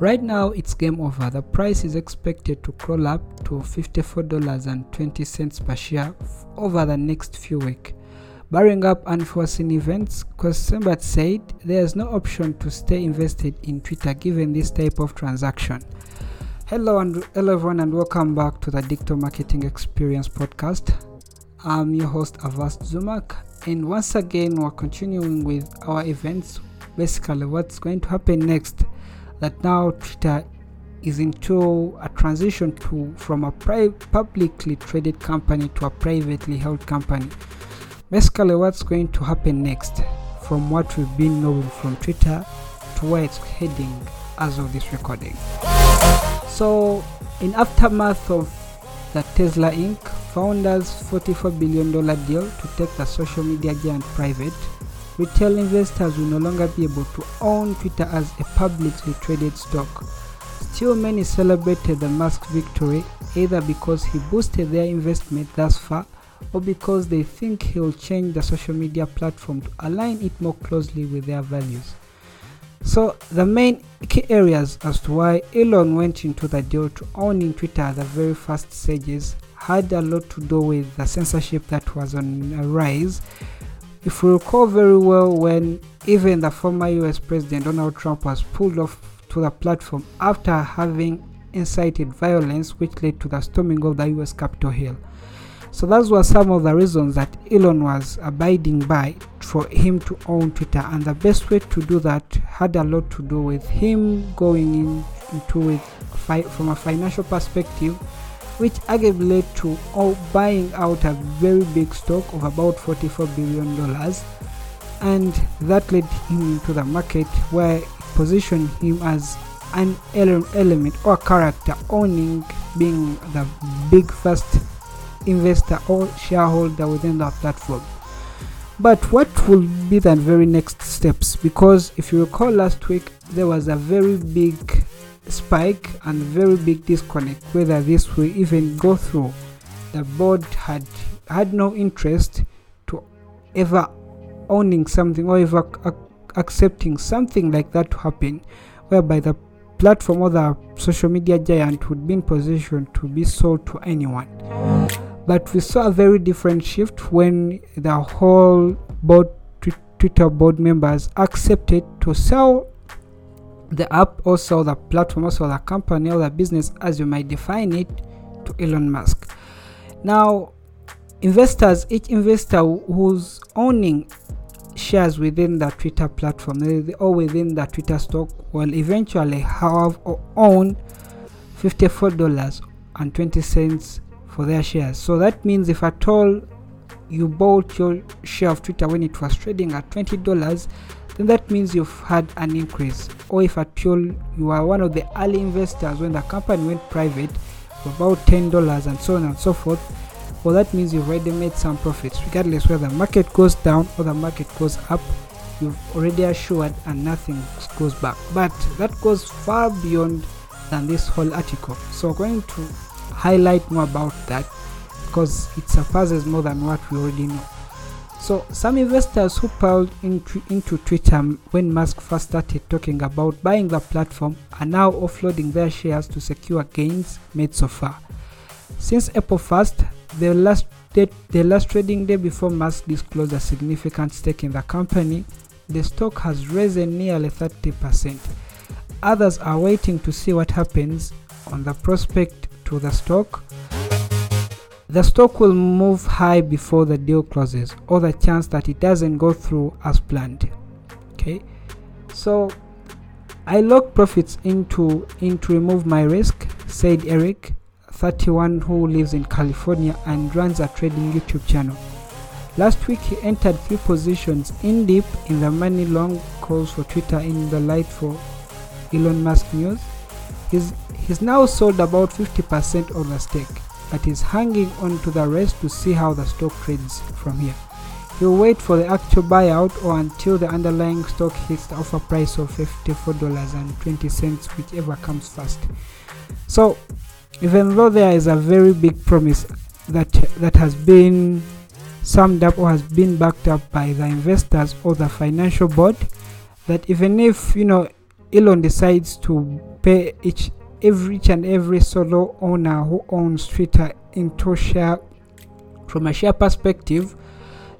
Right now, it's game over. The price is expected to crawl up to $54.20 per share over the next few weeks. Barring up unforeseen events, Kosembat said there's no option to stay invested in Twitter given this type of transaction. Hello and hello everyone and welcome back to the Dicto Marketing Experience podcast. I'm your host Avast Zumak and once again we're continuing with our events. Basically what's going to happen next that now Twitter is into a transition to from a pri- publicly traded company to a privately held company. Basically, what's going to happen next from what we've been knowing from Twitter to where it's heading as of this recording. So, in aftermath of the Tesla Inc. founders' $44 billion deal to take the social media giant private, retail investors will no longer be able to own Twitter as a publicly traded stock. Still, many celebrated the Musk's victory either because he boosted their investment thus far or because they think he'll change the social media platform to align it more closely with their values. So, the main key areas as to why Elon went into the deal to owning Twitter at the very first stages had a lot to do with the censorship that was on a rise. If we recall very well, when even the former US President Donald Trump was pulled off to the platform after having incited violence, which led to the storming of the US Capitol Hill. So those were some of the reasons that Elon was abiding by for him to own Twitter, and the best way to do that had a lot to do with him going in, into it fi- from a financial perspective, which arguably led to buying out a very big stock of about 44 billion dollars, and that led him into the market where it positioned him as an element or character owning being the big first investor or shareholder within that platform. But what will be the very next steps? Because if you recall last week, there was a very big spike and very big disconnect whether this will even go through. The board had had no interest to ever owning something or ever ac- accepting something like that to happen, whereby the platform or the social media giant would be in position to be sold to anyone but we saw a very different shift when the whole board twitter board members accepted to sell the app sell the platform or sell the company or the business as you might define it to elon musk now investors each investor who's owning shares within the twitter platform or within the twitter stock will eventually have or own $54.20 for their shares. So that means if at all you bought your share of Twitter when it was trading at $20, then that means you've had an increase. Or if at all you are one of the early investors when the company went private for about $10 and so on and so forth, well, that means you've already made some profits. Regardless whether the market goes down or the market goes up, you've already assured and nothing goes back. But that goes far beyond than this whole article. So, I'm going to highlight more about that because it surpasses more than what we already know. So, some investors who piled into, into Twitter when Musk first started talking about buying the platform are now offloading their shares to secure gains made so far. Since April 1st, the last, day, the last trading day before Musk disclosed a significant stake in the company, the stock has risen nearly 30%. Others are waiting to see what happens on the prospect to the stock the stock will move high before the deal closes or the chance that it doesn't go through as planned. Okay? So i lock profits into in to remove my risk said eric 31 who lives in california and runs a trading youtube channel. Last week he entered three positions in deep in the money long calls for twitter in the light for elon musk news. He's, he's now sold about 50% of the stake, but is hanging on to the rest to see how the stock trades from here. He'll wait for the actual buyout or until the underlying stock hits the offer price of $54.20, whichever comes first. So, even though there is a very big promise that that has been summed up or has been backed up by the investors or the financial board, that even if you know Elon decides to pay each each and every solo owner who owns Twitter into share. From a share perspective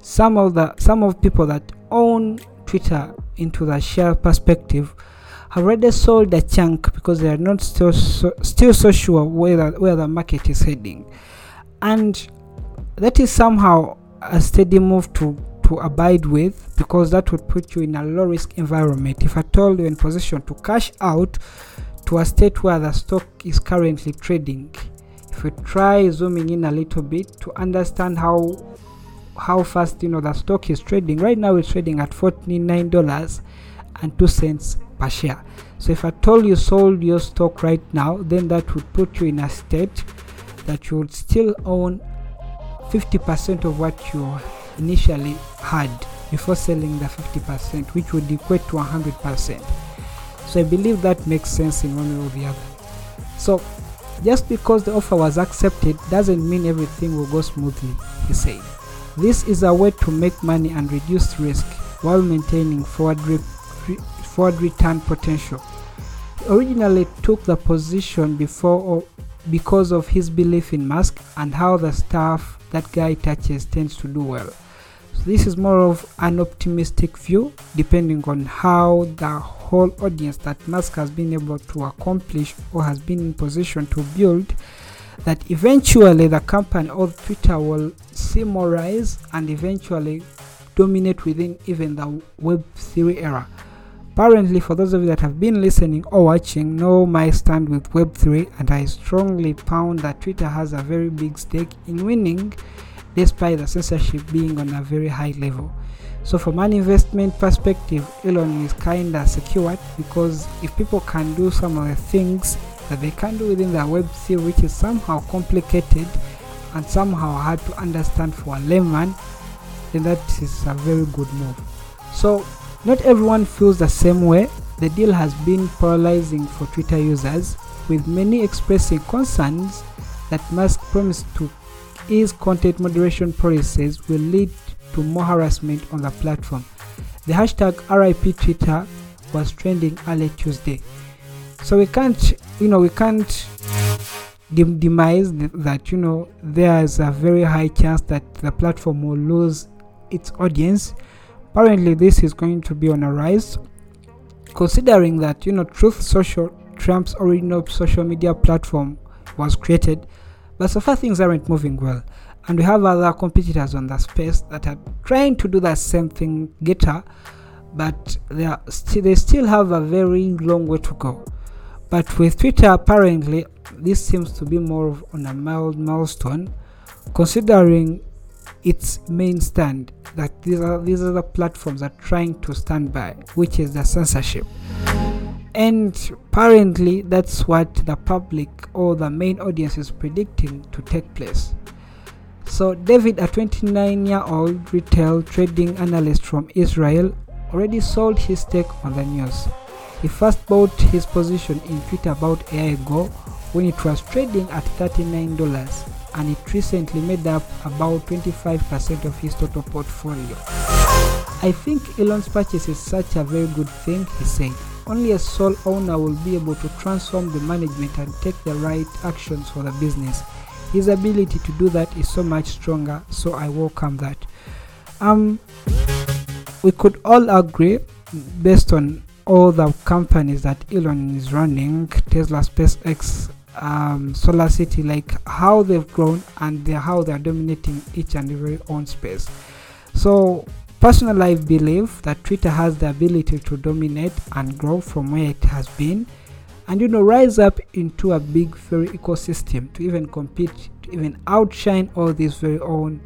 some of the some of people that own Twitter into the share perspective have already sold a chunk because they are not still so, still so sure where the, where the market is heading. And that is somehow a steady move to to abide with because that would put you in a low risk environment. If at all you're in position to cash out to a state where the stock is currently trading. If we try zooming in a little bit to understand how how fast you know the stock is trading right now it's trading at 49 dollars and 2 cents per share. So if at all you sold your stock right now then that would put you in a state that you would still own 50% of what you initially had before selling the 50% which would equate to 100% so i believe that makes sense in one way or the other. So just because the offer was accepted doesn't mean everything will go smoothly he said. This is a way to make money and reduce risk while maintaining forward, re forward return potential. He originally took the position before because of his belief in Musk and how the stuff that guy touches tends to do well. This is more of an optimistic view depending on how the whole audience that Musk has been able to accomplish or has been in position to build that eventually the company or Twitter will rise and eventually dominate within even the Web3 era. Apparently, for those of you that have been listening or watching, know my stand with Web3, and I strongly pound that Twitter has a very big stake in winning, despite the censorship being on a very high level. So, from an investment perspective, Elon is kinda secured because if people can do some of the things that they can do within the Web3, which is somehow complicated and somehow hard to understand for a layman, then that is a very good move. So, not everyone feels the same way. The deal has been paralyzing for Twitter users, with many expressing concerns that Musk promised to ease content moderation policies will lead to more harassment on the platform. The hashtag RIP Twitter was trending early Tuesday. So we can't, you know, we can't demise that, you know, there's a very high chance that the platform will lose its audience apparently this is going to be on a rise considering that you know truth social trump's original social media platform was created but so far things aren't moving well. And we have other competitors on the space that are trying to do the same thing GETTR but they are st- they still have a very long way to go. But with twitter apparently this seems to be more on a mild milestone considering its main stand that these are these are the platforms are trying to stand by which is the censorship and apparently that's what the public or the main audience is predicting to take place so david a 29 year old retail trading analyst from israel already sold his stake on the news he first bought his position in twitter about a year ago when it was trading at 39 dollars and it recently made up about 25% of his total portfolio. I think Elon's purchase is such a very good thing, he said. Only a sole owner will be able to transform the management and take the right actions for the business. His ability to do that is so much stronger, so I welcome that. Um, we could all agree, based on all the companies that Elon is running, Tesla, SpaceX, um, Solar City, like how they've grown and how they're dominating each and every own space. So personally, I believe that Twitter has the ability to dominate and grow from where it has been, and you know rise up into a big very ecosystem to even compete, to even outshine all these very own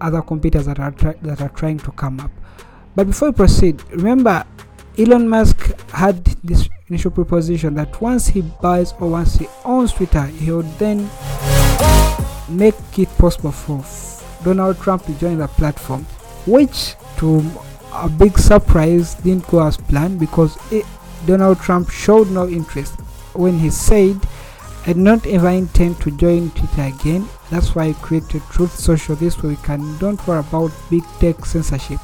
other competitors that are that are trying to come up. But before we proceed, remember Elon Musk had this initial proposition that once he buys or once he owns Twitter, he would then make it possible for Donald Trump to join the platform, which to a big surprise didn't go as planned because it, Donald Trump showed no interest when he said, I do not ever intend to join Twitter again. That's why I created Truth Social. This way we can don't worry about big tech censorship,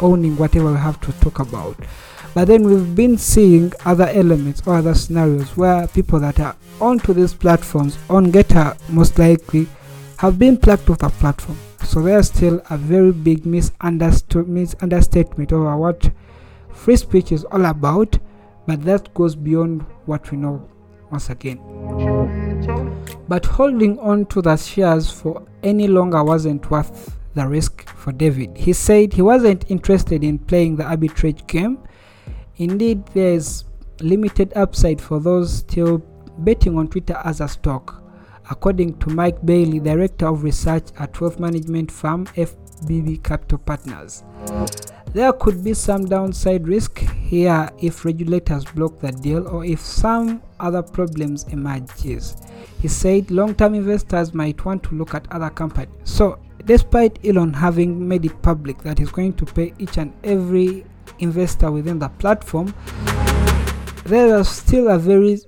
owning whatever we have to talk about. but then we've been seeing other elements or other scenarios where people that are onto these platforms on GETTR most likely have been plucked off the platform so there's still a very big misunderstatement over what free speech is all about but that goes beyond what we know once again but holding on to the shares for any longer wasn't worth the risk for David. He said he wasn't interested in playing the arbitrage game. Indeed, there is limited upside for those still betting on Twitter as a stock, according to Mike Bailey, Director of Research at wealth management firm FBB Capital Partners. There could be some downside risk here if regulators block the deal or if some other problems emerges. He said long-term investors might want to look at other companies. So despite Elon having made it public that he's going to pay each and every investor within the platform, there is still a very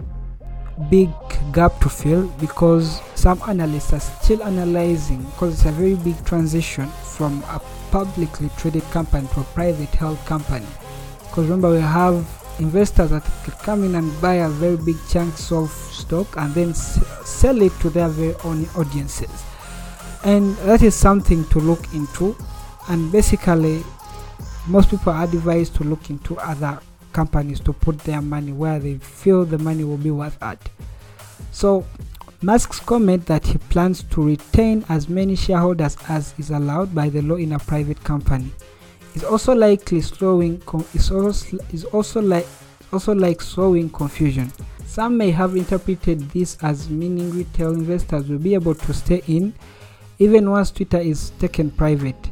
big gap to fill because some analysts are still analyzing because it's a very big transition from a publicly traded company to a private held company. Because remember we have investors that can come in and buy a very big chunks of stock and then sell it to their very own audiences. And that is something to look into. And basically most people are advised to look into other companies to put their money where they feel the money will be worth it so Musk's comment that he plans to retain as many shareholders as is allowed by the law in a private company is also likely slowing is also is also like also like sowing confusion. Some may have interpreted this as meaning retail investors will be able to stay in even once Twitter is taken private.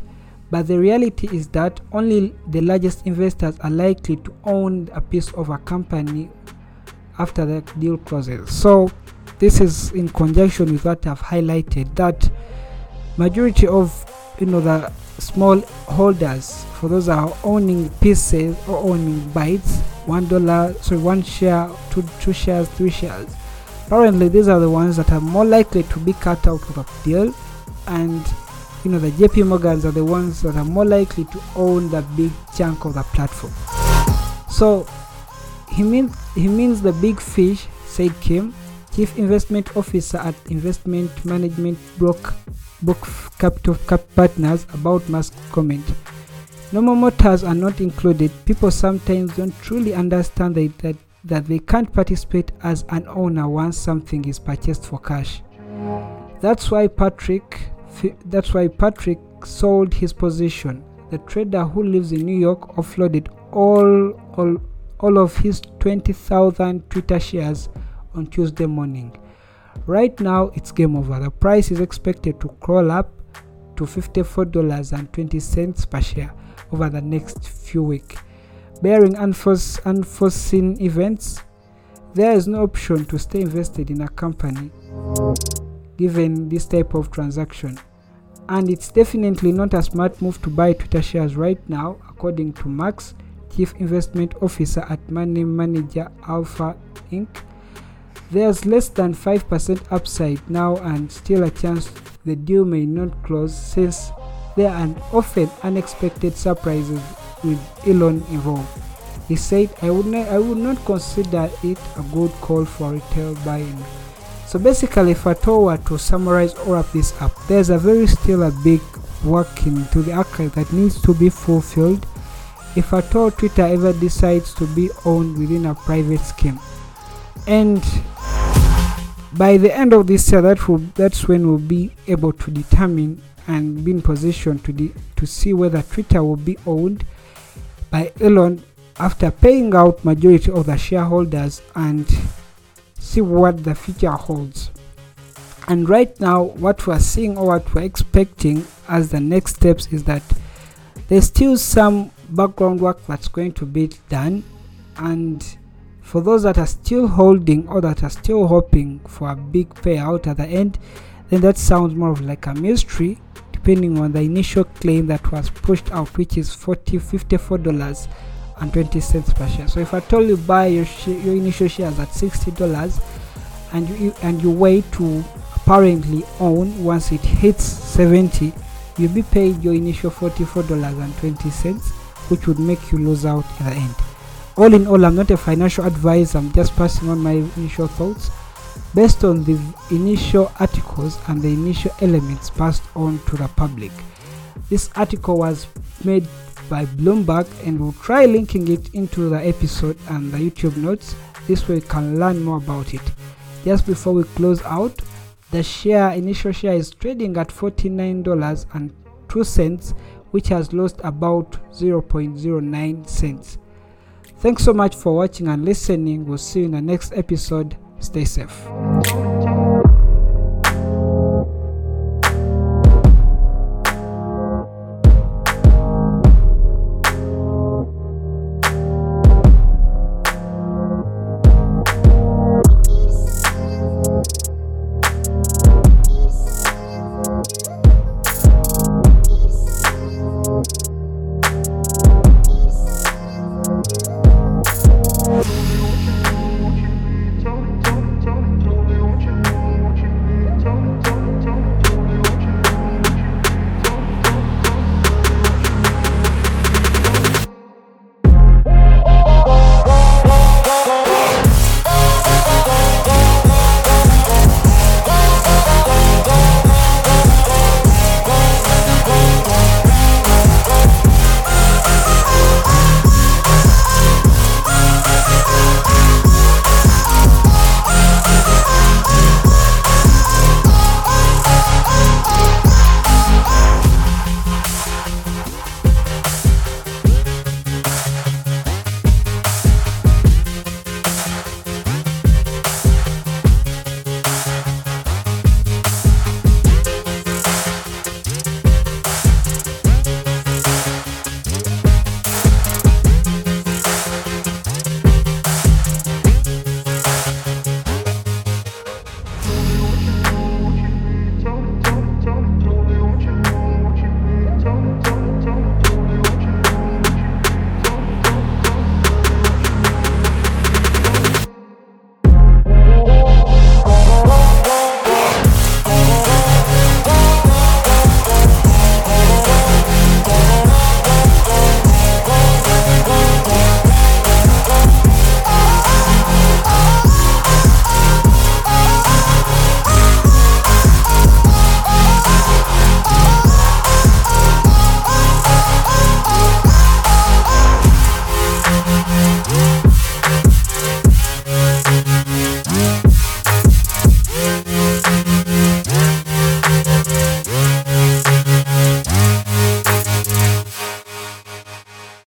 But the reality is that only the largest investors are likely to own a piece of a company after the deal closes. So this is in conjunction with what I've highlighted that majority of you know the small holders for those are owning pieces or owning bytes one dollar sorry one share two two shares three shares apparently these are the ones that are more likely to be cut out of a deal. And you know the jp morgans are the ones that are more likely to own the big chunk of the platform. So he means he means the big fish said kim chief investment officer at investment management broke book capital cap partners about Musk's comment. Normal motors are not included. People sometimes don't truly understand that, that, that they can't participate as an owner once something is purchased for cash. That's why Patrick that's why Patrick sold his position. The trader who lives in New York offloaded all all all of his 20,000 Twitter shares on Tuesday morning. Right now, it's game over. The price is expected to crawl up to $54.20 per share over the next few weeks. Bearing unforeseen events, there is no option to stay invested in a company given this type of transaction. And it's definitely not a smart move to buy Twitter shares right now, according to Max, Chief Investment Officer at Money Manager Alpha Inc. There's less than 5% upside now and still a chance the deal may not close since there are often unexpected surprises with Elon involved. He said, I would, not, I would not consider it a good call for retail buying. So basically, if all were to summarize or wrap this up, there's a very still a big work into the archive that needs to be fulfilled if at all Twitter ever decides to be owned within a private scheme. And by the end of this year that will that's when we'll be able to determine and be in position to de- to see whether twitter will be owned by elon after paying out majority of the shareholders and see what the future holds. And right now what we're seeing or what we're expecting as the next steps is that there's still some background work that's going to be done and for those that are still holding or that are still hoping for a big payout at the end, then that sounds more of like a mystery depending on the initial claim that was pushed out, which is 40 54 dollars and 20 cents per share. So if I told you buy your your initial shares at 60 dollars and you and you wait to apparently own once it hits 70, you'll be paid your initial 44 dollars and 20 cents, which would make you lose out at the end. All in all, I'm not a financial advisor, I'm just passing on my initial thoughts based on the initial articles and the initial elements passed on to the public. This article was made by Bloomberg and we'll try linking it into the episode and the YouTube notes. This way you can learn more about it. Just before we close out, the share initial share is trading at $49.02 which has lost about 0.09 cents. Thanks so much for watching and listening. We'll see you in the next episode. Stay safe.